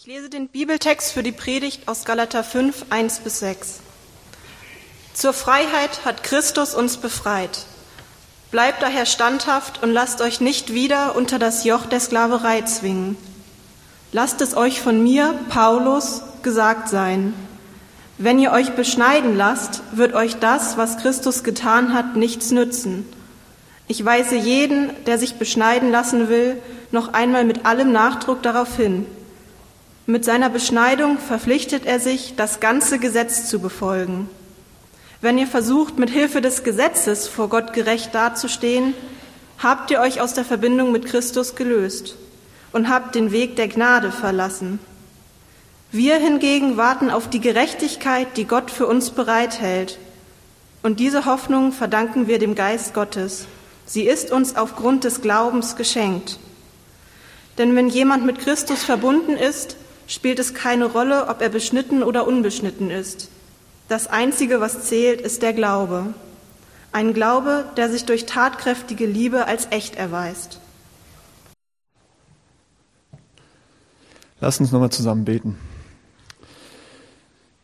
Ich lese den Bibeltext für die Predigt aus Galater 5, 1 bis 6. Zur Freiheit hat Christus uns befreit. Bleibt daher standhaft und lasst euch nicht wieder unter das Joch der Sklaverei zwingen. Lasst es euch von mir, Paulus, gesagt sein. Wenn ihr euch beschneiden lasst, wird euch das, was Christus getan hat, nichts nützen. Ich weise jeden, der sich beschneiden lassen will, noch einmal mit allem Nachdruck darauf hin, mit seiner Beschneidung verpflichtet er sich, das ganze Gesetz zu befolgen. Wenn ihr versucht, mit Hilfe des Gesetzes vor Gott gerecht dazustehen, habt ihr euch aus der Verbindung mit Christus gelöst und habt den Weg der Gnade verlassen. Wir hingegen warten auf die Gerechtigkeit, die Gott für uns bereithält. Und diese Hoffnung verdanken wir dem Geist Gottes. Sie ist uns aufgrund des Glaubens geschenkt. Denn wenn jemand mit Christus verbunden ist, spielt es keine Rolle, ob er beschnitten oder unbeschnitten ist. Das Einzige, was zählt, ist der Glaube. Ein Glaube, der sich durch tatkräftige Liebe als echt erweist. Lass uns nochmal zusammen beten.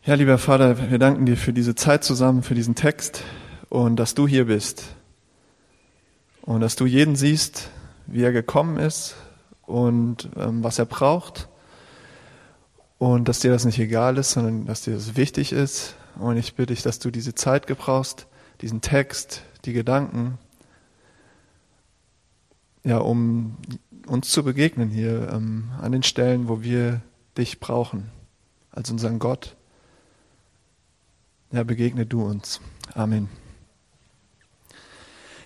Ja, lieber Vater, wir danken dir für diese Zeit zusammen, für diesen Text und dass du hier bist und dass du jeden siehst, wie er gekommen ist und ähm, was er braucht und dass dir das nicht egal ist, sondern dass dir das wichtig ist. Und ich bitte dich, dass du diese Zeit gebrauchst, diesen Text, die Gedanken, ja, um uns zu begegnen hier ähm, an den Stellen, wo wir dich brauchen, als unseren Gott. Ja, begegne du uns. Amen.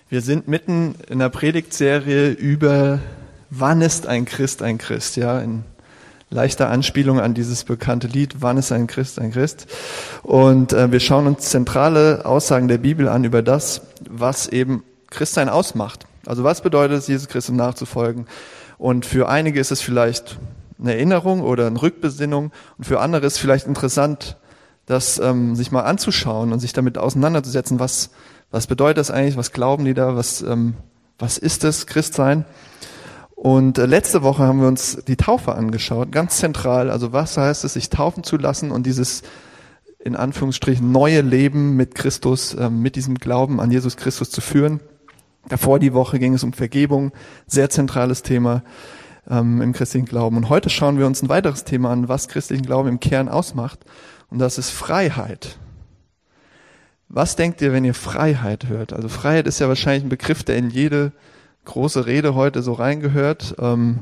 Wir sind mitten in der Predigtserie über wann ist ein Christ ein Christ, ja, in leichter Anspielung an dieses bekannte Lied, wann ist ein Christ ein Christ? Und äh, wir schauen uns zentrale Aussagen der Bibel an über das, was eben Christsein ausmacht. Also was bedeutet es, Jesus Christus nachzufolgen? Und für einige ist es vielleicht eine Erinnerung oder eine Rückbesinnung und für andere ist vielleicht interessant, das ähm, sich mal anzuschauen und sich damit auseinanderzusetzen, was, was bedeutet das eigentlich, was glauben die da, was, ähm, was ist das Christsein? Und äh, letzte Woche haben wir uns die Taufe angeschaut, ganz zentral. Also was heißt es, sich taufen zu lassen und dieses in Anführungsstrichen neue Leben mit Christus, äh, mit diesem Glauben an Jesus Christus zu führen. Davor die Woche ging es um Vergebung, sehr zentrales Thema ähm, im christlichen Glauben. Und heute schauen wir uns ein weiteres Thema an, was christlichen Glauben im Kern ausmacht. Und das ist Freiheit. Was denkt ihr, wenn ihr Freiheit hört? Also Freiheit ist ja wahrscheinlich ein Begriff, der in jede große Rede heute so reingehört. Ähm,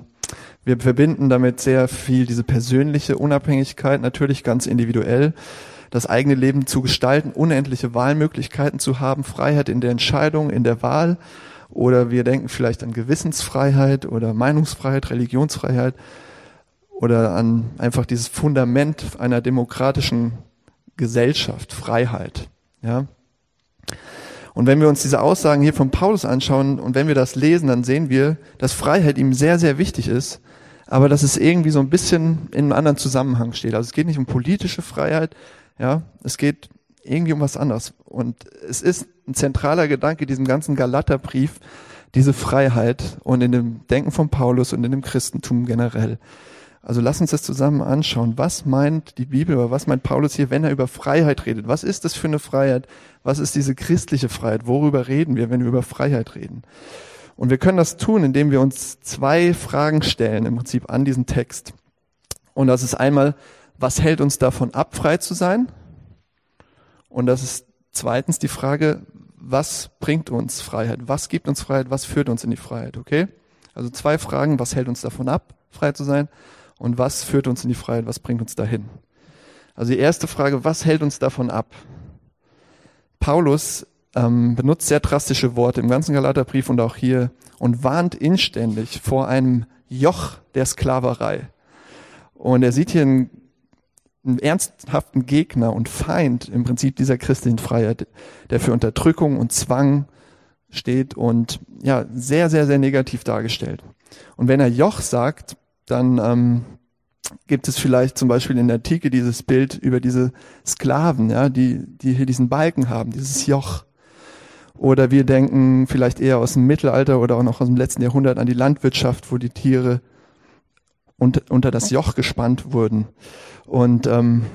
wir verbinden damit sehr viel diese persönliche Unabhängigkeit, natürlich ganz individuell, das eigene Leben zu gestalten, unendliche Wahlmöglichkeiten zu haben, Freiheit in der Entscheidung, in der Wahl. Oder wir denken vielleicht an Gewissensfreiheit oder Meinungsfreiheit, Religionsfreiheit oder an einfach dieses Fundament einer demokratischen Gesellschaft, Freiheit. Ja, und wenn wir uns diese Aussagen hier von Paulus anschauen und wenn wir das lesen, dann sehen wir, dass Freiheit ihm sehr, sehr wichtig ist, aber dass es irgendwie so ein bisschen in einem anderen Zusammenhang steht. Also es geht nicht um politische Freiheit, ja, es geht irgendwie um was anderes. Und es ist ein zentraler Gedanke diesem ganzen Galaterbrief, diese Freiheit und in dem Denken von Paulus und in dem Christentum generell. Also lass uns das zusammen anschauen. Was meint die Bibel oder was meint Paulus hier, wenn er über Freiheit redet? Was ist das für eine Freiheit? Was ist diese christliche Freiheit? Worüber reden wir, wenn wir über Freiheit reden? Und wir können das tun, indem wir uns zwei Fragen stellen, im Prinzip an diesen Text. Und das ist einmal, was hält uns davon ab, frei zu sein? Und das ist zweitens die Frage, was bringt uns Freiheit? Was gibt uns Freiheit? Was führt uns in die Freiheit? Okay? Also zwei Fragen, was hält uns davon ab, frei zu sein? Und was führt uns in die Freiheit, was bringt uns dahin. Also die erste Frage, was hält uns davon ab? Paulus ähm, benutzt sehr drastische Worte im ganzen Galaterbrief und auch hier und warnt inständig vor einem Joch der Sklaverei. Und er sieht hier einen, einen ernsthaften Gegner und Feind im Prinzip dieser christlichen Freiheit, der für Unterdrückung und Zwang steht und ja, sehr, sehr, sehr negativ dargestellt. Und wenn er Joch sagt, dann ähm, gibt es vielleicht zum Beispiel in der Antike dieses Bild über diese Sklaven, ja, die, die hier diesen Balken haben, dieses Joch. Oder wir denken vielleicht eher aus dem Mittelalter oder auch noch aus dem letzten Jahrhundert an die Landwirtschaft, wo die Tiere unter, unter das Joch gespannt wurden. Und ähm,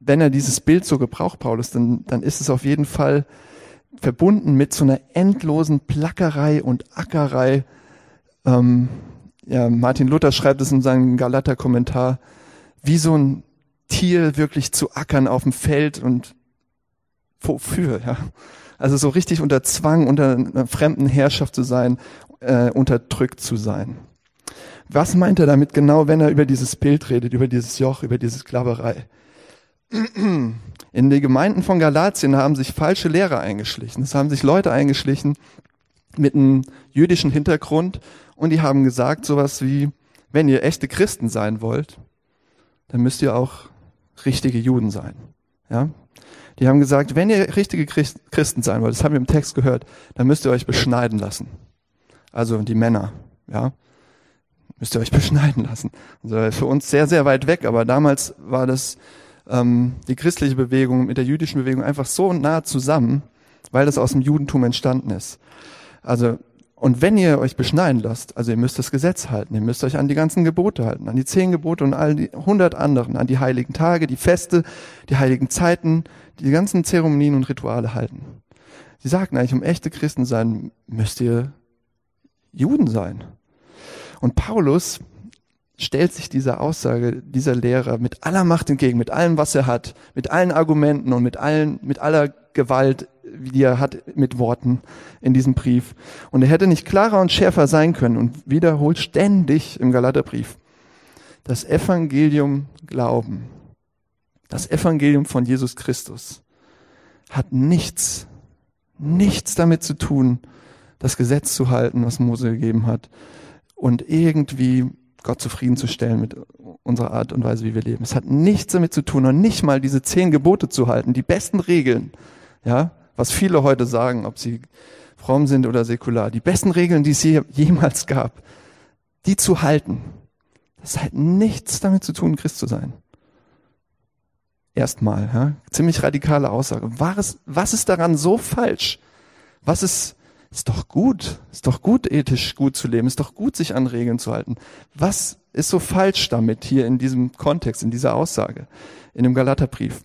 wenn er dieses Bild so gebraucht, Paulus, dann, dann ist es auf jeden Fall verbunden mit so einer endlosen Plackerei und Ackerei. Ähm, ja, Martin Luther schreibt es in seinem Galater-Kommentar, wie so ein Tier wirklich zu ackern auf dem Feld und wofür, ja. Also so richtig unter Zwang, unter einer fremden Herrschaft zu sein, äh, unterdrückt zu sein. Was meint er damit genau, wenn er über dieses Bild redet, über dieses Joch, über diese Sklaverei? In die Gemeinden von Galatien haben sich falsche Lehrer eingeschlichen. Es haben sich Leute eingeschlichen mit einem jüdischen Hintergrund und die haben gesagt sowas wie, wenn ihr echte Christen sein wollt, dann müsst ihr auch richtige Juden sein. Ja? Die haben gesagt, wenn ihr richtige Christen sein wollt, das haben wir im Text gehört, dann müsst ihr euch beschneiden lassen. Also die Männer, ja. Müsst ihr euch beschneiden lassen. Also für uns sehr, sehr weit weg, aber damals war das ähm, die christliche Bewegung mit der jüdischen Bewegung einfach so nah zusammen, weil das aus dem Judentum entstanden ist. Also und wenn ihr euch beschneiden lasst, also ihr müsst das Gesetz halten, ihr müsst euch an die ganzen Gebote halten, an die zehn Gebote und all die hundert anderen, an die heiligen Tage, die Feste, die heiligen Zeiten, die ganzen Zeremonien und Rituale halten. Sie sagten eigentlich, um echte Christen sein, müsst ihr Juden sein. Und Paulus stellt sich dieser Aussage dieser Lehrer mit aller Macht entgegen, mit allem, was er hat, mit allen Argumenten und mit allen, mit aller Gewalt, die er hat mit Worten in diesem Brief. Und er hätte nicht klarer und schärfer sein können und wiederholt ständig im Galaterbrief das Evangelium Glauben, das Evangelium von Jesus Christus hat nichts, nichts damit zu tun, das Gesetz zu halten, was Mose gegeben hat und irgendwie Gott zufriedenzustellen mit unserer Art und Weise, wie wir leben. Es hat nichts damit zu tun und nicht mal diese zehn Gebote zu halten, die besten Regeln, ja, was viele heute sagen, ob sie fromm sind oder säkular, die besten Regeln, die es jemals gab, die zu halten. Das hat nichts damit zu tun, Christ zu sein. Erstmal, ja, ziemlich radikale Aussage. Was, was ist daran so falsch? Was ist ist doch gut, ist doch gut, ethisch gut zu leben, ist doch gut, sich an Regeln zu halten. Was ist so falsch damit hier in diesem Kontext, in dieser Aussage, in dem Galaterbrief?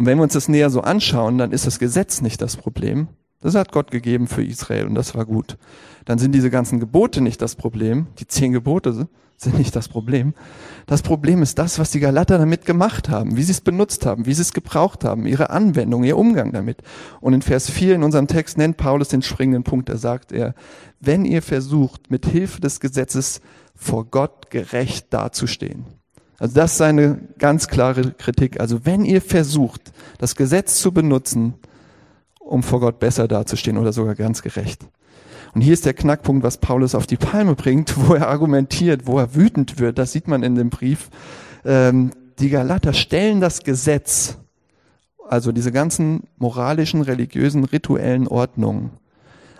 Und wenn wir uns das näher so anschauen, dann ist das Gesetz nicht das Problem. Das hat Gott gegeben für Israel und das war gut. Dann sind diese ganzen Gebote nicht das Problem, die zehn Gebote sind nicht das Problem. Das Problem ist das, was die Galater damit gemacht haben, wie sie es benutzt haben, wie sie es gebraucht haben, ihre Anwendung, ihr Umgang damit. Und in Vers 4 in unserem Text nennt Paulus den springenden Punkt. Da sagt er, wenn ihr versucht, mit Hilfe des Gesetzes vor Gott gerecht dazustehen. Also das ist seine ganz klare Kritik. Also wenn ihr versucht, das Gesetz zu benutzen, um vor Gott besser dazustehen oder sogar ganz gerecht, und hier ist der Knackpunkt, was Paulus auf die Palme bringt, wo er argumentiert, wo er wütend wird. Das sieht man in dem Brief. Ähm, die Galater stellen das Gesetz, also diese ganzen moralischen, religiösen, rituellen Ordnungen,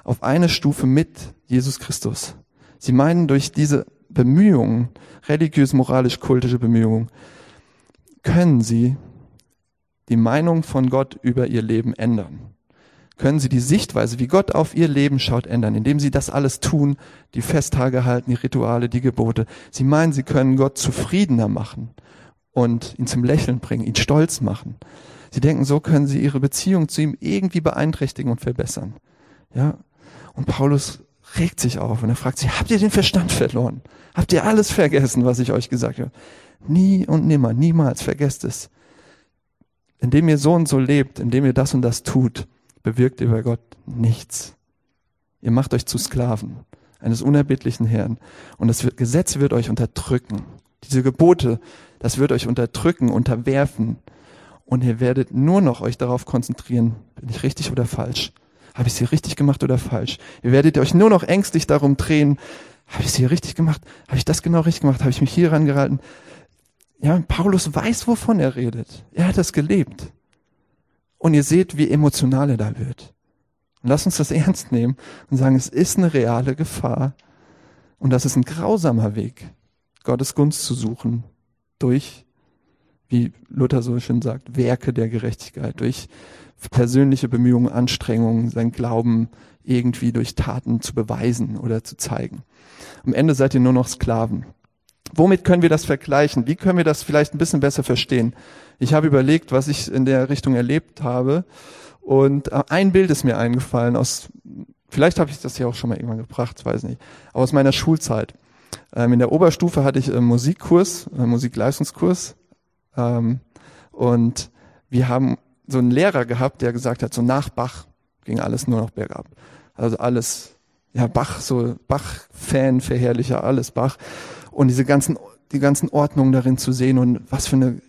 auf eine Stufe mit Jesus Christus. Sie meinen durch diese Bemühungen, religiös, moralisch, kultische Bemühungen, können sie die Meinung von Gott über ihr Leben ändern können sie die Sichtweise, wie Gott auf ihr Leben schaut, ändern, indem sie das alles tun, die Festtage halten, die Rituale, die Gebote. Sie meinen, sie können Gott zufriedener machen und ihn zum Lächeln bringen, ihn stolz machen. Sie denken, so können sie ihre Beziehung zu ihm irgendwie beeinträchtigen und verbessern. Ja. Und Paulus regt sich auf und er fragt sie, habt ihr den Verstand verloren? Habt ihr alles vergessen, was ich euch gesagt habe? Nie und nimmer, niemals vergesst es. Indem ihr so und so lebt, indem ihr das und das tut, bewirkt ihr bei Gott nichts. Ihr macht euch zu Sklaven eines unerbittlichen Herrn. Und das Gesetz wird euch unterdrücken. Diese Gebote, das wird euch unterdrücken, unterwerfen. Und ihr werdet nur noch euch darauf konzentrieren, bin ich richtig oder falsch? Habe ich sie richtig gemacht oder falsch? Ihr werdet euch nur noch ängstlich darum drehen, habe ich sie richtig gemacht? Habe ich das genau richtig gemacht? Habe ich mich hier rangehalten? Ja, Paulus weiß, wovon er redet. Er hat das gelebt. Und ihr seht, wie emotional er da wird. Und lasst uns das ernst nehmen und sagen, es ist eine reale Gefahr. Und das ist ein grausamer Weg, Gottes Gunst zu suchen durch, wie Luther so schön sagt, Werke der Gerechtigkeit, durch persönliche Bemühungen, Anstrengungen, sein Glauben irgendwie durch Taten zu beweisen oder zu zeigen. Am Ende seid ihr nur noch Sklaven. Womit können wir das vergleichen? Wie können wir das vielleicht ein bisschen besser verstehen? Ich habe überlegt, was ich in der Richtung erlebt habe. Und äh, ein Bild ist mir eingefallen aus, vielleicht habe ich das ja auch schon mal irgendwann gebracht, weiß nicht, aus meiner Schulzeit. Ähm, in der Oberstufe hatte ich einen Musikkurs, einen Musikleistungskurs. Ähm, und wir haben so einen Lehrer gehabt, der gesagt hat, so nach Bach ging alles nur noch bergab. Also alles, ja, Bach, so Bach-Fan, Verherrlicher, alles Bach. Und diese ganzen, die ganzen Ordnungen darin zu sehen und was für eine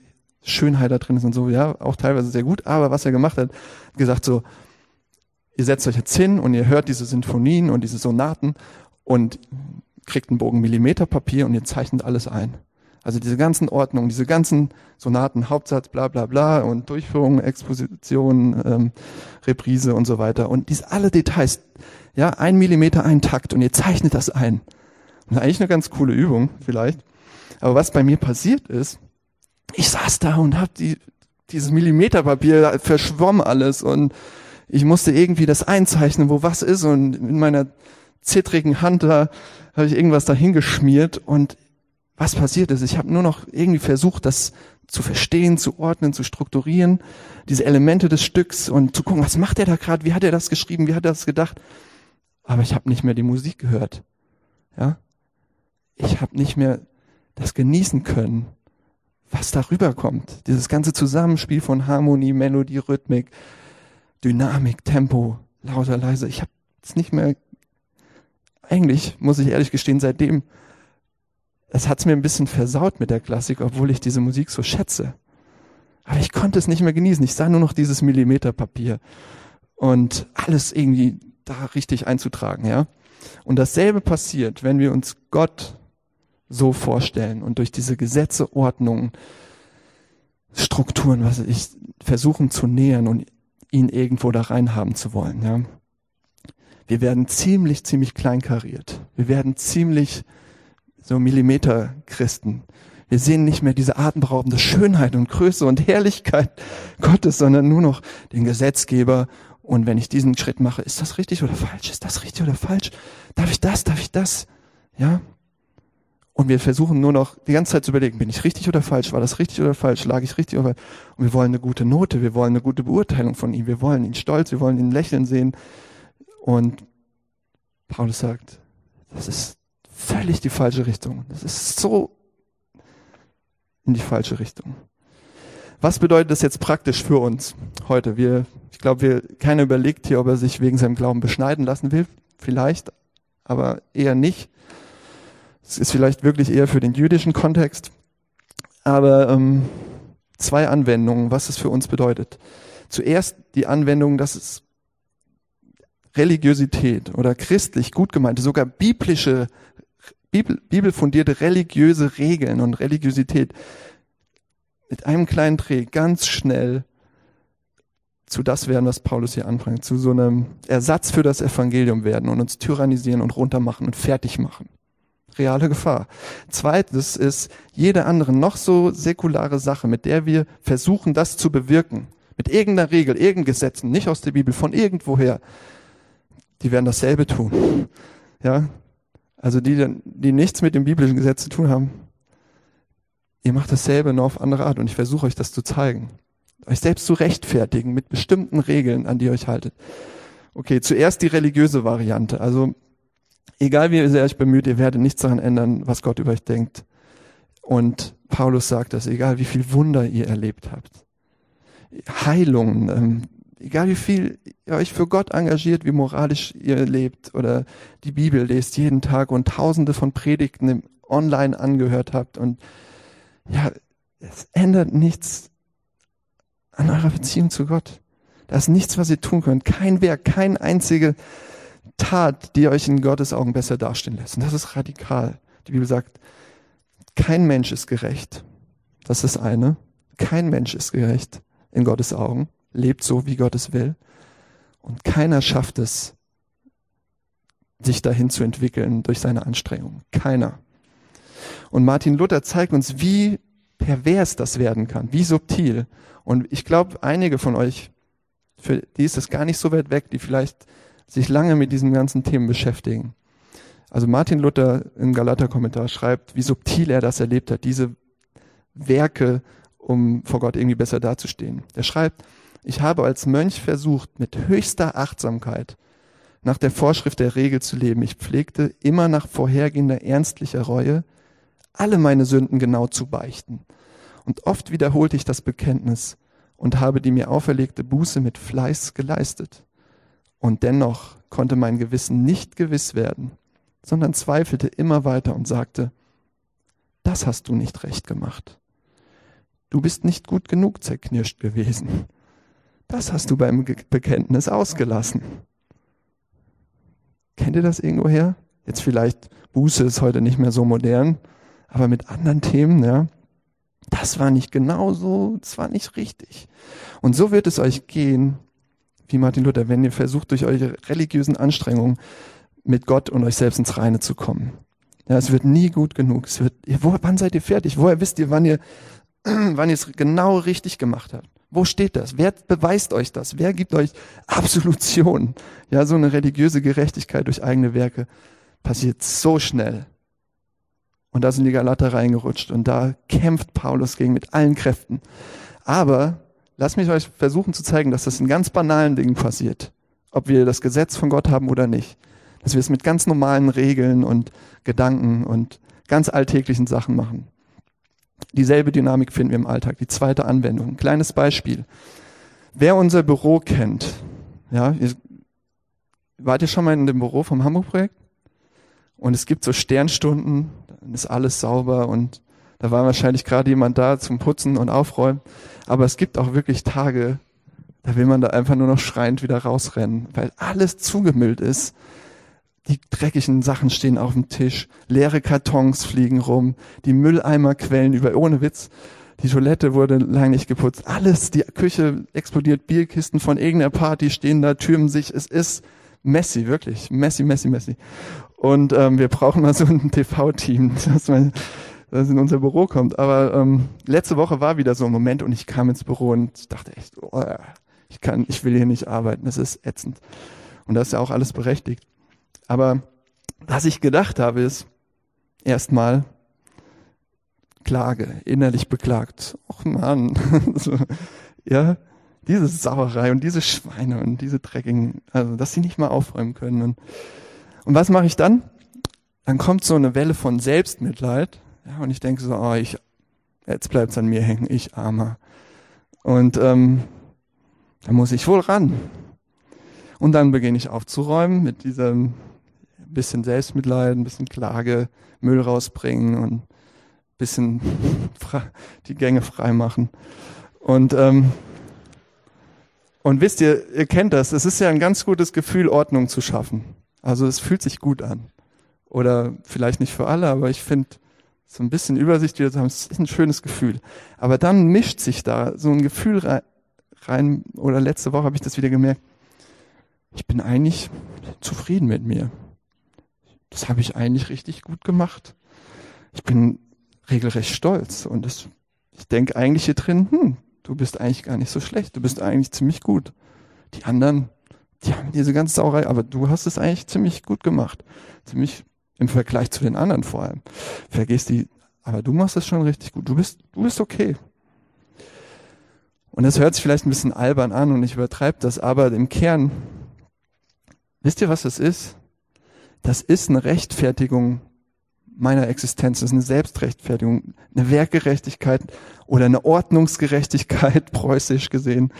Schönheit da drin ist und so, ja, auch teilweise sehr gut. Aber was er gemacht hat, gesagt so, ihr setzt euch jetzt hin und ihr hört diese Sinfonien und diese Sonaten und kriegt einen Bogen Millimeterpapier und ihr zeichnet alles ein. Also diese ganzen Ordnungen, diese ganzen Sonaten, Hauptsatz, bla bla bla und Durchführung, Exposition, ähm, Reprise und so weiter. Und diese alle Details, ja, ein Millimeter, ein Takt und ihr zeichnet das ein. Und eigentlich eine ganz coole Übung vielleicht. Aber was bei mir passiert ist, ich saß da und hab die, dieses Millimeterpapier verschwommen alles und ich musste irgendwie das einzeichnen, wo was ist und in meiner zittrigen Hand da habe ich irgendwas dahingeschmiert und was passiert ist. Ich habe nur noch irgendwie versucht, das zu verstehen, zu ordnen, zu strukturieren, diese Elemente des Stücks und zu gucken, was macht er da gerade, wie hat er das geschrieben, wie hat er das gedacht. Aber ich habe nicht mehr die Musik gehört. Ja, ich habe nicht mehr das genießen können, was darüber kommt. Dieses ganze Zusammenspiel von Harmonie, Melodie, Rhythmik, Dynamik, Tempo, lauter, leise. Ich habe es nicht mehr. Eigentlich muss ich ehrlich gestehen, seitdem es hat's mir ein bisschen versaut mit der Klassik, obwohl ich diese Musik so schätze. Aber ich konnte es nicht mehr genießen. Ich sah nur noch dieses Millimeterpapier und alles irgendwie da richtig einzutragen, ja. Und dasselbe passiert, wenn wir uns Gott so vorstellen und durch diese Gesetze, Ordnungen, Strukturen, was ich versuchen zu nähern und ihn irgendwo da reinhaben zu wollen, ja. Wir werden ziemlich, ziemlich kleinkariert. Wir werden ziemlich so Millimeter-Christen. Wir sehen nicht mehr diese atemberaubende Schönheit und Größe und Herrlichkeit Gottes, sondern nur noch den Gesetzgeber. Und wenn ich diesen Schritt mache, ist das richtig oder falsch? Ist das richtig oder falsch? Darf ich das? Darf ich das? Ja? Und wir versuchen nur noch die ganze Zeit zu überlegen, bin ich richtig oder falsch? War das richtig oder falsch? Lag ich richtig oder falsch? Und wir wollen eine gute Note, wir wollen eine gute Beurteilung von ihm, wir wollen ihn stolz, wir wollen ihn lächeln sehen. Und Paulus sagt, das ist völlig die falsche Richtung. Das ist so in die falsche Richtung. Was bedeutet das jetzt praktisch für uns heute? Wir, ich glaube, wir, keiner überlegt hier, ob er sich wegen seinem Glauben beschneiden lassen will. Vielleicht, aber eher nicht. Es ist vielleicht wirklich eher für den jüdischen Kontext. Aber ähm, zwei Anwendungen, was es für uns bedeutet. Zuerst die Anwendung, dass es Religiosität oder christlich gut gemeinte, sogar biblische Bibel, bibelfundierte religiöse Regeln und Religiosität mit einem kleinen Dreh ganz schnell zu das werden, was Paulus hier anfängt, zu so einem Ersatz für das Evangelium werden und uns tyrannisieren und runtermachen und fertig machen. Reale Gefahr. Zweites ist jede andere noch so säkulare Sache, mit der wir versuchen, das zu bewirken, mit irgendeiner Regel, irgendeinem Gesetzen, nicht aus der Bibel, von irgendwoher, die werden dasselbe tun. Ja, also die, die nichts mit dem biblischen Gesetz zu tun haben, ihr macht dasselbe nur auf andere Art und ich versuche euch das zu zeigen. Euch selbst zu rechtfertigen mit bestimmten Regeln, an die ihr euch haltet. Okay, zuerst die religiöse Variante. Also egal wie sehr ihr euch bemüht, ihr werdet nichts daran ändern, was Gott über euch denkt. Und Paulus sagt das, egal wie viel Wunder ihr erlebt habt. Heilungen, ähm, egal wie viel ihr euch für Gott engagiert, wie moralisch ihr lebt oder die Bibel lest jeden Tag und tausende von Predigten online angehört habt und ja, es ändert nichts an eurer Beziehung zu Gott. Da ist nichts, was ihr tun könnt. Kein Werk, keine einzige Tat, die euch in Gottes Augen besser dastehen lässt. Und das ist radikal. Die Bibel sagt, kein Mensch ist gerecht. Das ist eine. Kein Mensch ist gerecht in Gottes Augen lebt so, wie Gott es will. Und keiner schafft es, sich dahin zu entwickeln durch seine Anstrengungen. Keiner. Und Martin Luther zeigt uns, wie pervers das werden kann, wie subtil. Und ich glaube, einige von euch, für die ist es gar nicht so weit weg, die vielleicht sich lange mit diesen ganzen Themen beschäftigen. Also Martin Luther im Galater-Kommentar schreibt, wie subtil er das erlebt hat, diese Werke, um vor Gott irgendwie besser dazustehen. Er schreibt, ich habe als Mönch versucht, mit höchster Achtsamkeit nach der Vorschrift der Regel zu leben. Ich pflegte immer nach vorhergehender ernstlicher Reue alle meine Sünden genau zu beichten. Und oft wiederholte ich das Bekenntnis und habe die mir auferlegte Buße mit Fleiß geleistet. Und dennoch konnte mein Gewissen nicht gewiss werden, sondern zweifelte immer weiter und sagte, das hast du nicht recht gemacht. Du bist nicht gut genug zerknirscht gewesen. Das hast du beim Bekenntnis ausgelassen. Kennt ihr das irgendwoher? Jetzt vielleicht, Buße ist heute nicht mehr so modern, aber mit anderen Themen, ja. Das war nicht genau so, das war nicht richtig. Und so wird es euch gehen, wie Martin Luther, wenn ihr versucht, durch eure religiösen Anstrengungen mit Gott und euch selbst ins Reine zu kommen. Ja, es wird nie gut genug. Es wird, wo, wann seid ihr fertig? Woher wisst ihr, wann ihr, wann ihr es genau richtig gemacht habt? Wo steht das? Wer beweist euch das? Wer gibt euch Absolution? Ja, so eine religiöse Gerechtigkeit durch eigene Werke passiert so schnell. Und da sind die Galater reingerutscht und da kämpft Paulus gegen mit allen Kräften. Aber lasst mich euch versuchen zu zeigen, dass das in ganz banalen Dingen passiert. Ob wir das Gesetz von Gott haben oder nicht. Dass wir es mit ganz normalen Regeln und Gedanken und ganz alltäglichen Sachen machen. Dieselbe Dynamik finden wir im Alltag. Die zweite Anwendung. Ein kleines Beispiel. Wer unser Büro kennt, ja, ihr, wart ihr schon mal in dem Büro vom Hamburg-Projekt? Und es gibt so Sternstunden, dann ist alles sauber und da war wahrscheinlich gerade jemand da zum Putzen und Aufräumen. Aber es gibt auch wirklich Tage, da will man da einfach nur noch schreiend wieder rausrennen, weil alles zugemüllt ist die dreckigen Sachen stehen auf dem Tisch, leere Kartons fliegen rum, die Mülleimer quellen über, ohne Witz. Die Toilette wurde lange nicht geputzt. Alles, die Küche explodiert, Bierkisten von irgendeiner Party stehen da, türmen sich. Es ist messy, wirklich. Messy, messy, messy. Und ähm, wir brauchen mal so ein TV-Team, das, mal, das in unser Büro kommt. Aber ähm, letzte Woche war wieder so ein Moment und ich kam ins Büro und dachte echt, oh, ich kann, ich will hier nicht arbeiten, das ist ätzend. Und das ist ja auch alles berechtigt. Aber was ich gedacht habe, ist erstmal Klage, innerlich beklagt. Och Mann, so, ja, diese Sauerei und diese Schweine und diese Dreckigen, also dass sie nicht mal aufräumen können. Und, und was mache ich dann? Dann kommt so eine Welle von Selbstmitleid, ja, und ich denke so, oh, ich, jetzt bleibt's an mir hängen, ich armer. Und ähm, da muss ich wohl ran. Und dann beginne ich aufzuräumen mit diesem bisschen Selbstmitleid, ein bisschen Klage, Müll rausbringen und ein bisschen die Gänge frei machen. Und, ähm, und wisst ihr, ihr kennt das, es ist ja ein ganz gutes Gefühl, Ordnung zu schaffen. Also es fühlt sich gut an. Oder vielleicht nicht für alle, aber ich finde, so ein bisschen Übersicht wieder zu haben, ist ein schönes Gefühl. Aber dann mischt sich da so ein Gefühl rein, rein oder letzte Woche habe ich das wieder gemerkt, ich bin eigentlich zufrieden mit mir das habe ich eigentlich richtig gut gemacht. Ich bin regelrecht stolz und das, ich denke eigentlich hier drin, hm, du bist eigentlich gar nicht so schlecht, du bist eigentlich ziemlich gut. Die anderen, die haben diese ganze Sauerei, aber du hast es eigentlich ziemlich gut gemacht. Ziemlich im Vergleich zu den anderen vor allem. Vergiss die, aber du machst es schon richtig gut. Du bist, du bist okay. Und das hört sich vielleicht ein bisschen albern an und ich übertreibe das, aber im Kern, wisst ihr, was das ist? Das ist eine Rechtfertigung meiner Existenz, das ist eine Selbstrechtfertigung, eine Werkgerechtigkeit oder eine Ordnungsgerechtigkeit, preußisch gesehen.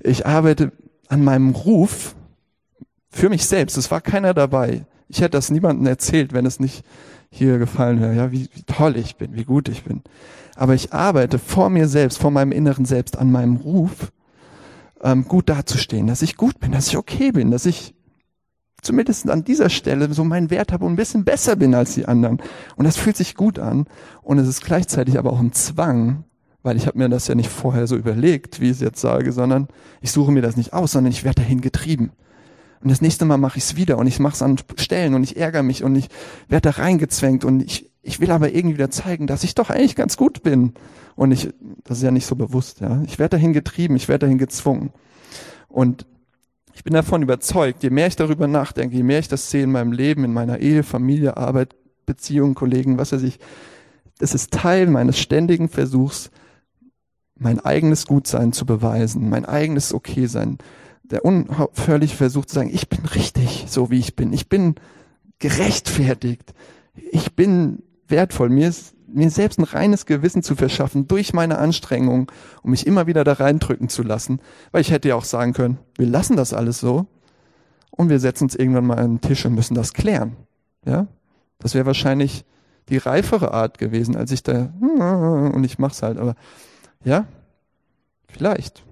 Ich arbeite an meinem Ruf für mich selbst. Es war keiner dabei. Ich hätte das niemandem erzählt, wenn es nicht hier gefallen wäre, ja, wie, wie toll ich bin, wie gut ich bin. Aber ich arbeite vor mir selbst, vor meinem inneren Selbst an meinem Ruf, ähm, gut dazustehen, dass ich gut bin, dass ich okay bin, dass ich zumindest an dieser Stelle so meinen Wert habe und ein bisschen besser bin als die anderen. Und das fühlt sich gut an. Und es ist gleichzeitig aber auch ein Zwang, weil ich habe mir das ja nicht vorher so überlegt, wie ich es jetzt sage, sondern ich suche mir das nicht aus, sondern ich werde dahin getrieben. Und das nächste Mal mache ich es wieder und ich mache es an Stellen und ich ärgere mich und ich werde da reingezwängt und ich, ich will aber irgendwie wieder zeigen, dass ich doch eigentlich ganz gut bin. Und ich, das ist ja nicht so bewusst, ja. Ich werde dahin getrieben, ich werde dahin gezwungen. Und Ich bin davon überzeugt, je mehr ich darüber nachdenke, je mehr ich das sehe in meinem Leben, in meiner Ehe, Familie, Arbeit, Beziehungen, Kollegen, was weiß ich, das ist Teil meines ständigen Versuchs, mein eigenes Gutsein zu beweisen, mein eigenes Okay-Sein. Der unaufhörliche Versuch zu sagen, ich bin richtig, so wie ich bin. Ich bin gerechtfertigt. Ich bin wertvoll. Mir ist mir selbst ein reines Gewissen zu verschaffen durch meine Anstrengung, um mich immer wieder da reindrücken zu lassen. Weil ich hätte ja auch sagen können, wir lassen das alles so und wir setzen uns irgendwann mal an den Tisch und müssen das klären. Ja, das wäre wahrscheinlich die reifere Art gewesen, als ich da und ich mach's halt. Aber ja, vielleicht.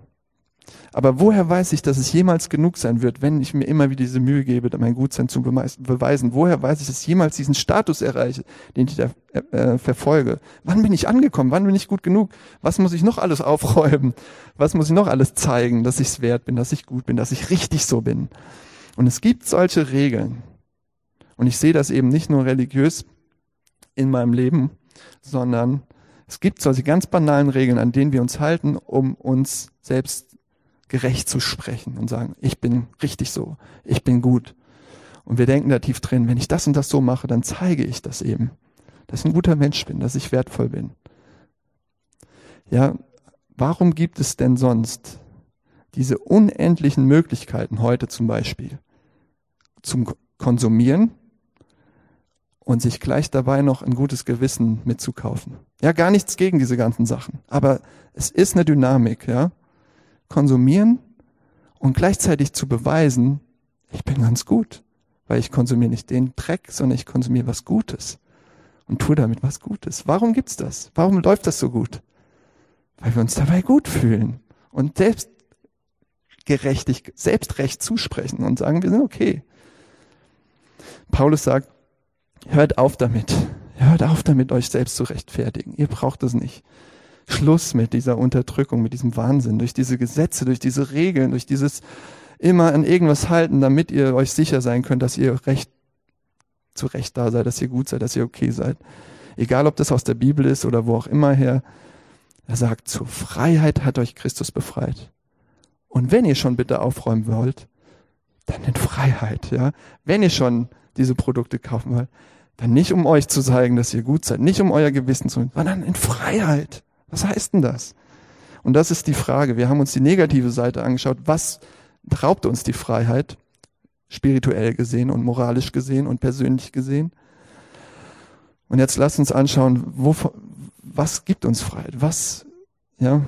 Aber woher weiß ich, dass es jemals genug sein wird, wenn ich mir immer wieder diese Mühe gebe, mein Gutsein zu beweisen? Woher weiß ich, dass ich jemals diesen Status erreiche, den ich da äh, verfolge? Wann bin ich angekommen? Wann bin ich gut genug? Was muss ich noch alles aufräumen? Was muss ich noch alles zeigen, dass ich es wert bin, dass ich gut bin, dass ich richtig so bin? Und es gibt solche Regeln. Und ich sehe das eben nicht nur religiös in meinem Leben, sondern es gibt solche ganz banalen Regeln, an denen wir uns halten, um uns selbst gerecht zu sprechen und sagen, ich bin richtig so, ich bin gut. Und wir denken da tief drin, wenn ich das und das so mache, dann zeige ich das eben, dass ich ein guter Mensch bin, dass ich wertvoll bin. Ja, warum gibt es denn sonst diese unendlichen Möglichkeiten heute zum Beispiel zum Konsumieren und sich gleich dabei noch ein gutes Gewissen mitzukaufen? Ja, gar nichts gegen diese ganzen Sachen, aber es ist eine Dynamik, ja konsumieren und gleichzeitig zu beweisen, ich bin ganz gut, weil ich konsumiere nicht den Dreck, sondern ich konsumiere was Gutes und tue damit was Gutes. Warum gibt's das? Warum läuft das so gut? Weil wir uns dabei gut fühlen und selbst gerechtig, selbstrecht zusprechen und sagen, wir sind okay. Paulus sagt, hört auf damit. Hört auf damit, euch selbst zu rechtfertigen. Ihr braucht es nicht. Schluss mit dieser Unterdrückung, mit diesem Wahnsinn, durch diese Gesetze, durch diese Regeln, durch dieses immer an irgendwas halten, damit ihr euch sicher sein könnt, dass ihr recht zu Recht da seid, dass ihr gut seid, dass ihr okay seid. Egal, ob das aus der Bibel ist oder wo auch immer her. Er sagt, zur Freiheit hat euch Christus befreit. Und wenn ihr schon bitte aufräumen wollt, dann in Freiheit, ja. Wenn ihr schon diese Produkte kaufen wollt, dann nicht um euch zu zeigen, dass ihr gut seid, nicht um euer Gewissen zu, sondern in Freiheit. Was heißt denn das? Und das ist die Frage. Wir haben uns die negative Seite angeschaut. Was raubt uns die Freiheit? Spirituell gesehen und moralisch gesehen und persönlich gesehen. Und jetzt lasst uns anschauen, wo, was gibt uns Freiheit? Was, ja,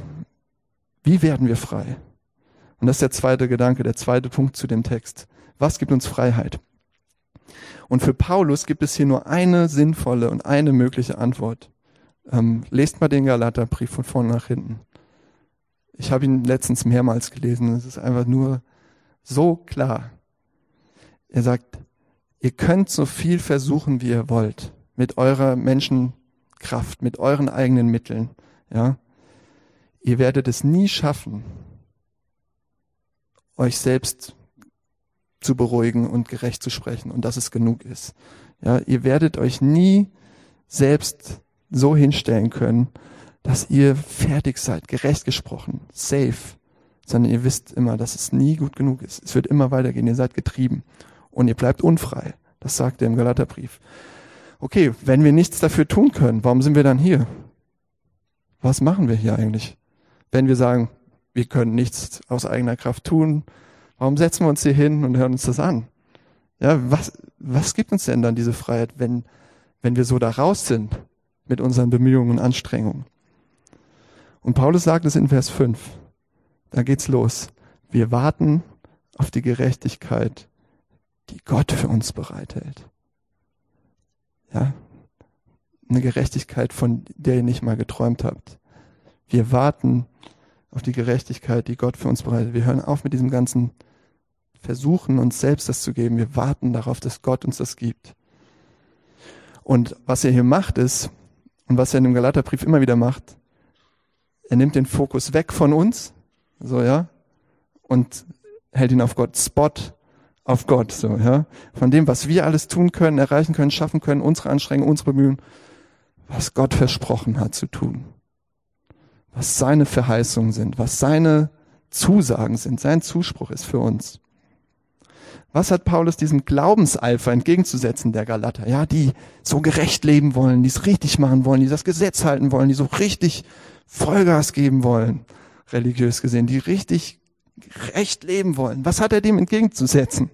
wie werden wir frei? Und das ist der zweite Gedanke, der zweite Punkt zu dem Text. Was gibt uns Freiheit? Und für Paulus gibt es hier nur eine sinnvolle und eine mögliche Antwort. Ähm, lest mal den Galaterbrief von vorne nach hinten. Ich habe ihn letztens mehrmals gelesen. Es ist einfach nur so klar. Er sagt, ihr könnt so viel versuchen, wie ihr wollt, mit eurer Menschenkraft, mit euren eigenen Mitteln. Ja, ihr werdet es nie schaffen, euch selbst zu beruhigen und gerecht zu sprechen und dass es genug ist. Ja, ihr werdet euch nie selbst so hinstellen können, dass ihr fertig seid, gerecht gesprochen, safe, sondern ihr wisst immer, dass es nie gut genug ist. Es wird immer weitergehen, ihr seid getrieben und ihr bleibt unfrei. Das sagt er im Galaterbrief. Okay, wenn wir nichts dafür tun können, warum sind wir dann hier? Was machen wir hier eigentlich? Wenn wir sagen, wir können nichts aus eigener Kraft tun, warum setzen wir uns hier hin und hören uns das an? Ja, was, was gibt uns denn dann diese Freiheit, wenn, wenn wir so da raus sind? Mit unseren Bemühungen und Anstrengungen. Und Paulus sagt es in Vers 5. Da geht's los. Wir warten auf die Gerechtigkeit, die Gott für uns bereithält. Ja? Eine Gerechtigkeit, von der ihr nicht mal geträumt habt. Wir warten auf die Gerechtigkeit, die Gott für uns bereitet. Wir hören auf mit diesem ganzen Versuchen, uns selbst das zu geben. Wir warten darauf, dass Gott uns das gibt. Und was er hier macht, ist, und was er in dem Galaterbrief immer wieder macht, er nimmt den Fokus weg von uns, so, ja, und hält ihn auf Gott, Spot auf Gott, so, ja. Von dem, was wir alles tun können, erreichen können, schaffen können, unsere Anstrengungen, unsere Bemühungen, was Gott versprochen hat zu tun. Was seine Verheißungen sind, was seine Zusagen sind, sein Zuspruch ist für uns. Was hat Paulus diesem Glaubenseifer entgegenzusetzen, der Galater? Ja, die so gerecht leben wollen, die es richtig machen wollen, die das Gesetz halten wollen, die so richtig Vollgas geben wollen, religiös gesehen, die richtig recht leben wollen. Was hat er dem entgegenzusetzen?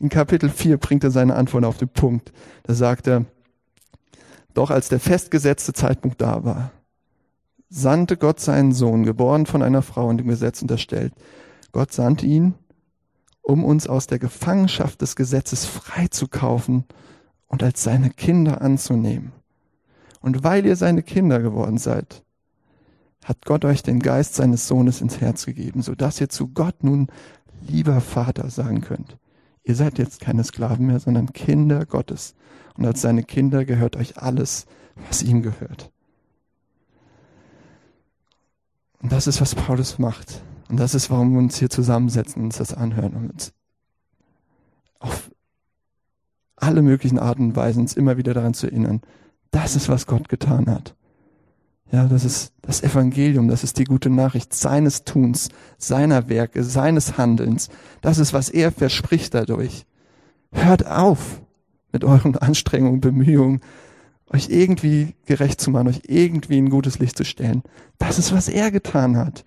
In Kapitel 4 bringt er seine Antwort auf den Punkt. Da sagt er, doch als der festgesetzte Zeitpunkt da war, sandte Gott seinen Sohn, geboren von einer Frau und dem Gesetz unterstellt. Gott sandte ihn, um uns aus der Gefangenschaft des Gesetzes freizukaufen und als seine Kinder anzunehmen. Und weil ihr seine Kinder geworden seid, hat Gott euch den Geist seines Sohnes ins Herz gegeben, so dass ihr zu Gott nun lieber Vater sagen könnt. Ihr seid jetzt keine Sklaven mehr, sondern Kinder Gottes. Und als seine Kinder gehört euch alles, was ihm gehört. Und das ist, was Paulus macht. Und das ist, warum wir uns hier zusammensetzen und uns das anhören und uns auf alle möglichen Arten und Weisen uns immer wieder daran zu erinnern. Das ist, was Gott getan hat. Ja, das ist das Evangelium, das ist die gute Nachricht seines Tuns, seiner Werke, seines Handelns. Das ist, was er verspricht dadurch. Hört auf mit euren Anstrengungen, Bemühungen, euch irgendwie gerecht zu machen, euch irgendwie in gutes Licht zu stellen. Das ist, was er getan hat.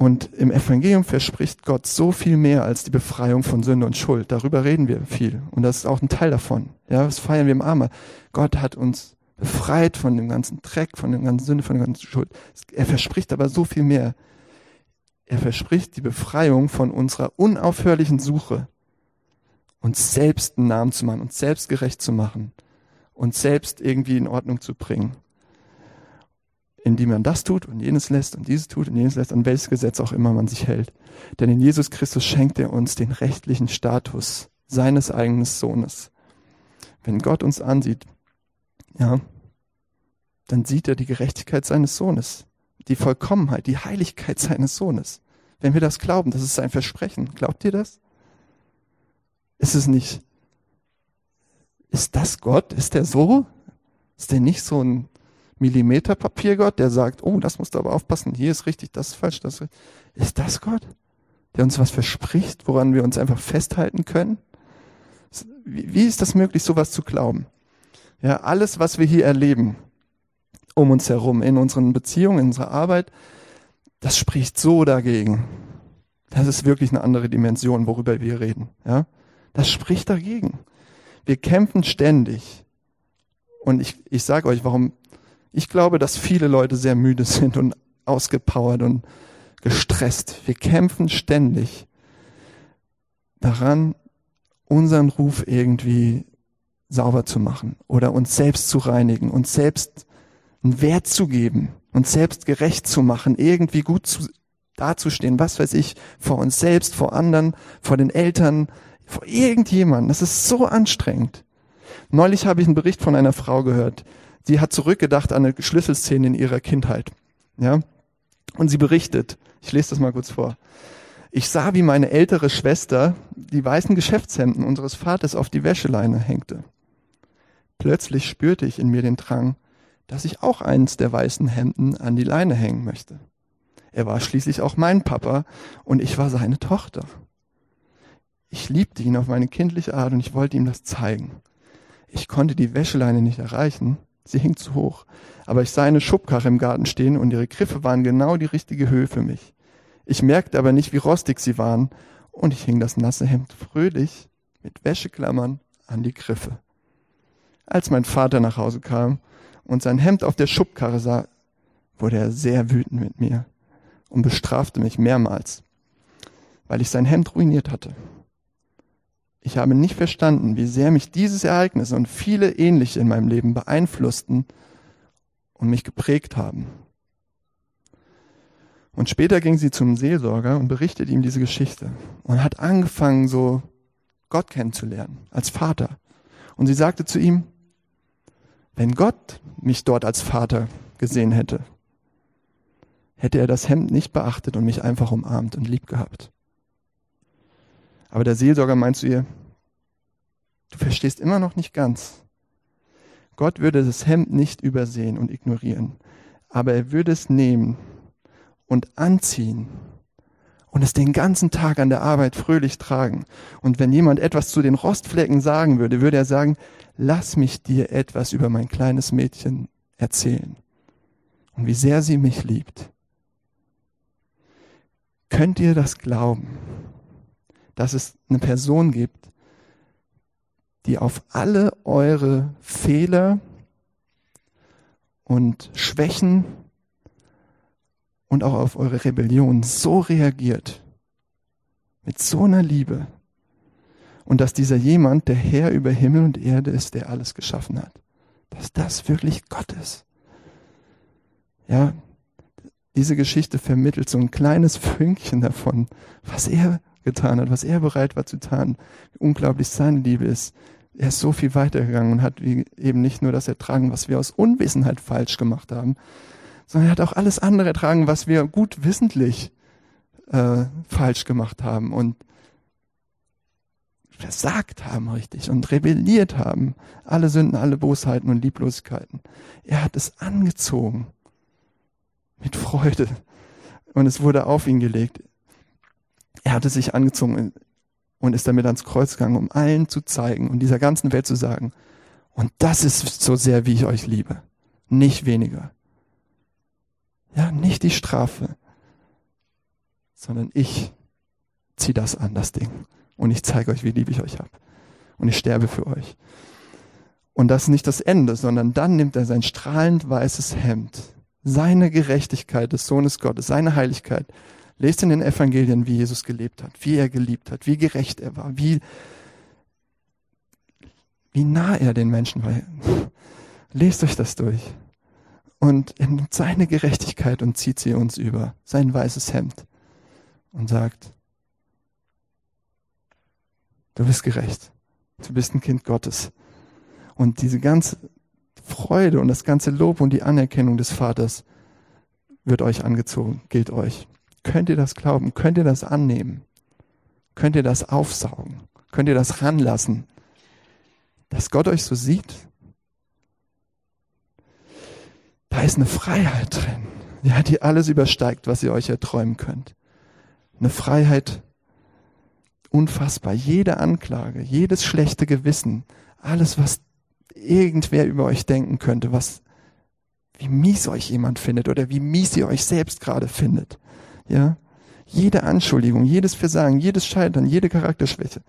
Und im Evangelium verspricht Gott so viel mehr als die Befreiung von Sünde und Schuld. Darüber reden wir viel. Und das ist auch ein Teil davon. Ja, das feiern wir im Arme. Gott hat uns befreit von dem ganzen Dreck, von der ganzen Sünde, von der ganzen Schuld. Er verspricht aber so viel mehr. Er verspricht die Befreiung von unserer unaufhörlichen Suche, uns selbst einen Namen zu machen, uns selbst gerecht zu machen, uns selbst irgendwie in Ordnung zu bringen. Indem man das tut und jenes lässt und dieses tut und jenes lässt, an welches Gesetz auch immer man sich hält. Denn in Jesus Christus schenkt er uns den rechtlichen Status seines eigenen Sohnes. Wenn Gott uns ansieht, ja, dann sieht er die Gerechtigkeit seines Sohnes, die Vollkommenheit, die Heiligkeit seines Sohnes. Wenn wir das glauben, das ist sein Versprechen. Glaubt ihr das? Ist es nicht, ist das Gott? Ist der so? Ist der nicht so ein Millimeterpapiergott, der sagt, oh, das musst du aber aufpassen, hier ist richtig, das ist falsch, das ist, ist das Gott? Der uns was verspricht, woran wir uns einfach festhalten können? Wie, wie ist das möglich, sowas zu glauben? Ja, alles, was wir hier erleben, um uns herum, in unseren Beziehungen, in unserer Arbeit, das spricht so dagegen. Das ist wirklich eine andere Dimension, worüber wir reden. Ja, das spricht dagegen. Wir kämpfen ständig. Und ich, ich sage euch, warum. Ich glaube, dass viele Leute sehr müde sind und ausgepowert und gestresst. Wir kämpfen ständig daran, unseren Ruf irgendwie sauber zu machen oder uns selbst zu reinigen, uns selbst einen Wert zu geben, uns selbst gerecht zu machen, irgendwie gut zu, dazustehen, was weiß ich, vor uns selbst, vor anderen, vor den Eltern, vor irgendjemandem. Das ist so anstrengend. Neulich habe ich einen Bericht von einer Frau gehört. Sie hat zurückgedacht an eine Schlüsselszene in ihrer Kindheit. Ja? Und sie berichtet, ich lese das mal kurz vor. Ich sah, wie meine ältere Schwester die weißen Geschäftshemden unseres Vaters auf die Wäscheleine hängte. Plötzlich spürte ich in mir den Drang, dass ich auch eins der weißen Hemden an die Leine hängen möchte. Er war schließlich auch mein Papa und ich war seine Tochter. Ich liebte ihn auf meine kindliche Art und ich wollte ihm das zeigen. Ich konnte die Wäscheleine nicht erreichen, sie hing zu hoch, aber ich sah eine Schubkarre im Garten stehen und ihre Griffe waren genau die richtige Höhe für mich. Ich merkte aber nicht, wie rostig sie waren und ich hing das nasse Hemd fröhlich mit Wäscheklammern an die Griffe. Als mein Vater nach Hause kam und sein Hemd auf der Schubkarre sah, wurde er sehr wütend mit mir und bestrafte mich mehrmals, weil ich sein Hemd ruiniert hatte. Ich habe nicht verstanden, wie sehr mich dieses Ereignis und viele ähnliche in meinem Leben beeinflussten und mich geprägt haben. Und später ging sie zum Seelsorger und berichtete ihm diese Geschichte und hat angefangen, so Gott kennenzulernen, als Vater. Und sie sagte zu ihm, wenn Gott mich dort als Vater gesehen hätte, hätte er das Hemd nicht beachtet und mich einfach umarmt und lieb gehabt. Aber der Seelsorger meint zu ihr, du verstehst immer noch nicht ganz. Gott würde das Hemd nicht übersehen und ignorieren, aber er würde es nehmen und anziehen und es den ganzen Tag an der Arbeit fröhlich tragen. Und wenn jemand etwas zu den Rostflecken sagen würde, würde er sagen, lass mich dir etwas über mein kleines Mädchen erzählen und wie sehr sie mich liebt. Könnt ihr das glauben, dass es eine Person gibt, die auf alle eure Fehler und Schwächen und auch auf eure Rebellion so reagiert, mit so einer Liebe, und dass dieser jemand der Herr über Himmel und Erde ist, der alles geschaffen hat, dass das wirklich Gott ist. Ja, diese Geschichte vermittelt so ein kleines Fünkchen davon, was er getan hat, was er bereit war zu tun, wie unglaublich seine Liebe ist. Er ist so viel weitergegangen und hat eben nicht nur das ertragen, was wir aus Unwissenheit falsch gemacht haben, sondern er hat auch alles andere ertragen, was wir gut wissentlich äh, falsch gemacht haben und versagt haben richtig und rebelliert haben. Alle Sünden, alle Bosheiten und Lieblosigkeiten. Er hat es angezogen mit Freude und es wurde auf ihn gelegt. Er hatte sich angezogen und ist damit ans Kreuz gegangen, um allen zu zeigen und dieser ganzen Welt zu sagen, und das ist so sehr, wie ich euch liebe, nicht weniger. Ja, nicht die Strafe, sondern ich zieh das an, das Ding. Und ich zeige euch, wie lieb ich euch habe. Und ich sterbe für euch. Und das ist nicht das Ende, sondern dann nimmt er sein strahlend weißes Hemd, seine Gerechtigkeit des Sohnes Gottes, seine Heiligkeit. Lest in den Evangelien, wie Jesus gelebt hat, wie er geliebt hat, wie gerecht er war, wie, wie nah er den Menschen war. Lest euch das durch und er nimmt seine Gerechtigkeit und zieht sie uns über, sein weißes Hemd und sagt, du bist gerecht, du bist ein Kind Gottes. Und diese ganze Freude und das ganze Lob und die Anerkennung des Vaters wird euch angezogen, gilt euch. Könnt ihr das glauben? Könnt ihr das annehmen? Könnt ihr das aufsaugen? Könnt ihr das ranlassen? Dass Gott euch so sieht? Da ist eine Freiheit drin, ja, die alles übersteigt, was ihr euch erträumen könnt. Eine Freiheit, unfassbar. Jede Anklage, jedes schlechte Gewissen, alles, was irgendwer über euch denken könnte, was, wie mies euch jemand findet oder wie mies ihr euch selbst gerade findet. Ja? Jede Anschuldigung, jedes Versagen, jedes Scheitern, jede Charakterschwäche.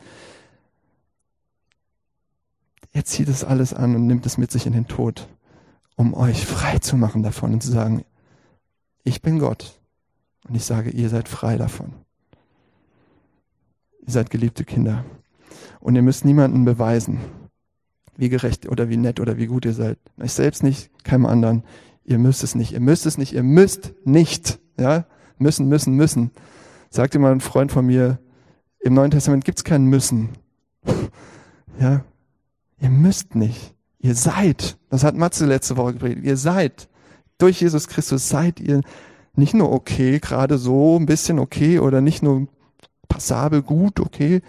Er zieht es alles an und nimmt es mit sich in den Tod um euch frei zu machen davon und zu sagen, ich bin Gott und ich sage, ihr seid frei davon. Ihr seid geliebte Kinder. Und ihr müsst niemanden beweisen, wie gerecht oder wie nett oder wie gut ihr seid. Euch selbst nicht, keinem anderen. Ihr müsst es nicht. Ihr müsst es nicht. Ihr müsst nicht. Ja? Müssen, müssen, müssen. Sagte mal ein Freund von mir, im Neuen Testament gibt's kein Müssen. ja? Ihr müsst nicht. Ihr seid, das hat Matze letzte Woche gepredigt, ihr seid, durch Jesus Christus seid ihr nicht nur okay, gerade so ein bisschen okay oder nicht nur passabel gut, okay.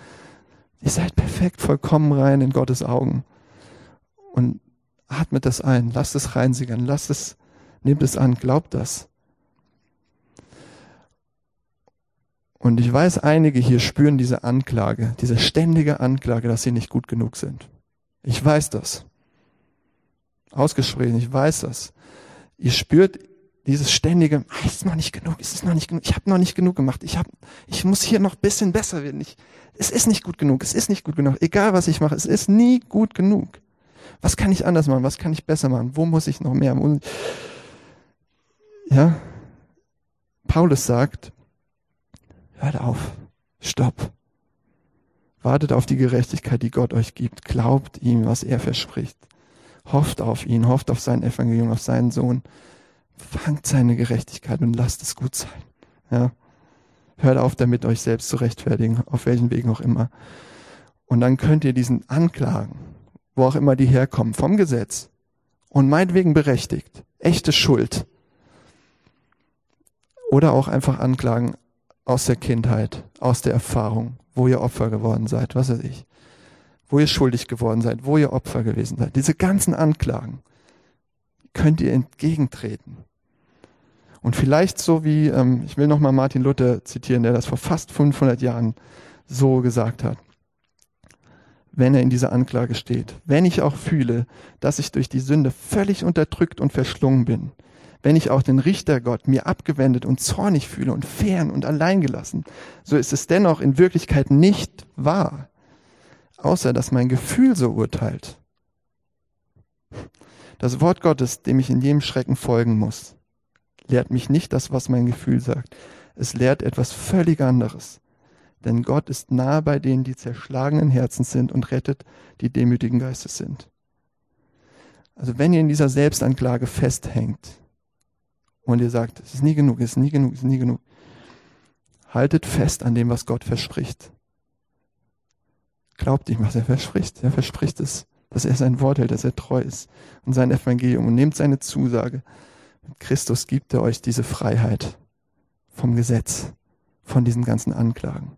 Ihr seid perfekt, vollkommen rein in Gottes Augen. Und atmet das ein, lasst es reinsickern, lasst es, nehmt es an, glaubt das. Und ich weiß, einige hier spüren diese Anklage, diese ständige Anklage, dass sie nicht gut genug sind. Ich weiß das ausgesprochen, ich weiß das. Ihr spürt dieses ständige, ah, ist noch nicht genug, ist es noch nicht genug, ich habe noch nicht genug gemacht, ich hab, ich muss hier noch bisschen besser werden. Ich, es ist nicht gut genug, es ist nicht gut genug, egal was ich mache, es ist nie gut genug. Was kann ich anders machen, was kann ich besser machen, wo muss ich noch mehr? Ja, Paulus sagt, hört auf, stopp. Wartet auf die Gerechtigkeit, die Gott euch gibt. Glaubt ihm, was er verspricht. Hofft auf ihn, hofft auf sein Evangelium, auf seinen Sohn. Fangt seine Gerechtigkeit und lasst es gut sein. Ja. Hört auf damit, euch selbst zu rechtfertigen, auf welchen Wegen auch immer. Und dann könnt ihr diesen Anklagen, wo auch immer die herkommen, vom Gesetz und meinetwegen berechtigt, echte Schuld oder auch einfach Anklagen aus der Kindheit, aus der Erfahrung, wo ihr Opfer geworden seid, was weiß ich wo ihr schuldig geworden seid, wo ihr Opfer gewesen seid. Diese ganzen Anklagen könnt ihr entgegentreten. Und vielleicht so wie, ähm, ich will nochmal Martin Luther zitieren, der das vor fast 500 Jahren so gesagt hat. Wenn er in dieser Anklage steht. Wenn ich auch fühle, dass ich durch die Sünde völlig unterdrückt und verschlungen bin. Wenn ich auch den Richtergott mir abgewendet und zornig fühle und fern und alleingelassen, so ist es dennoch in Wirklichkeit nicht wahr. Außer dass mein Gefühl so urteilt. Das Wort Gottes, dem ich in jedem Schrecken folgen muss, lehrt mich nicht das, was mein Gefühl sagt. Es lehrt etwas völlig anderes. Denn Gott ist nahe bei denen, die zerschlagenen Herzens sind und rettet, die demütigen Geistes sind. Also wenn ihr in dieser Selbstanklage festhängt und ihr sagt, es ist nie genug, es ist nie genug, es ist nie genug, haltet fest an dem, was Gott verspricht. Glaubt ihm, was er verspricht. Er verspricht es, dass er sein Wort hält, dass er treu ist und sein Evangelium und nehmt seine Zusage. Mit Christus gibt er euch diese Freiheit vom Gesetz, von diesen ganzen Anklagen.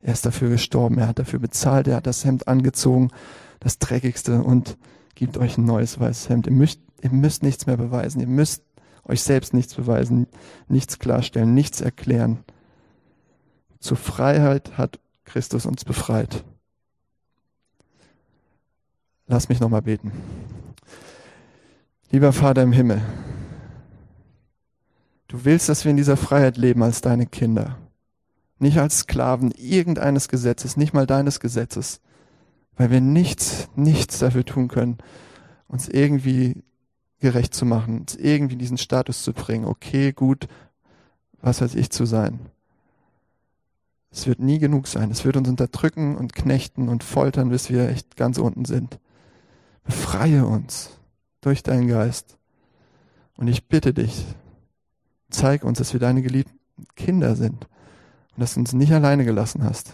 Er ist dafür gestorben, er hat dafür bezahlt, er hat das Hemd angezogen, das dreckigste und gibt euch ein neues weißes Hemd. Ihr müsst, ihr müsst nichts mehr beweisen, ihr müsst euch selbst nichts beweisen, nichts klarstellen, nichts erklären. Zur Freiheit hat Christus uns befreit. Lass mich nochmal beten. Lieber Vater im Himmel, du willst, dass wir in dieser Freiheit leben als deine Kinder. Nicht als Sklaven irgendeines Gesetzes, nicht mal deines Gesetzes, weil wir nichts, nichts dafür tun können, uns irgendwie gerecht zu machen, irgendwie diesen Status zu bringen. Okay, gut, was weiß ich zu sein. Es wird nie genug sein. Es wird uns unterdrücken und knechten und foltern, bis wir echt ganz unten sind. Befreie uns durch deinen Geist. Und ich bitte dich, zeig uns, dass wir deine geliebten Kinder sind und dass du uns nicht alleine gelassen hast.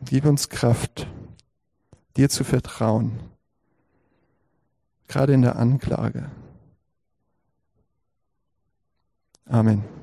Und gib uns Kraft, dir zu vertrauen, gerade in der Anklage. Amen.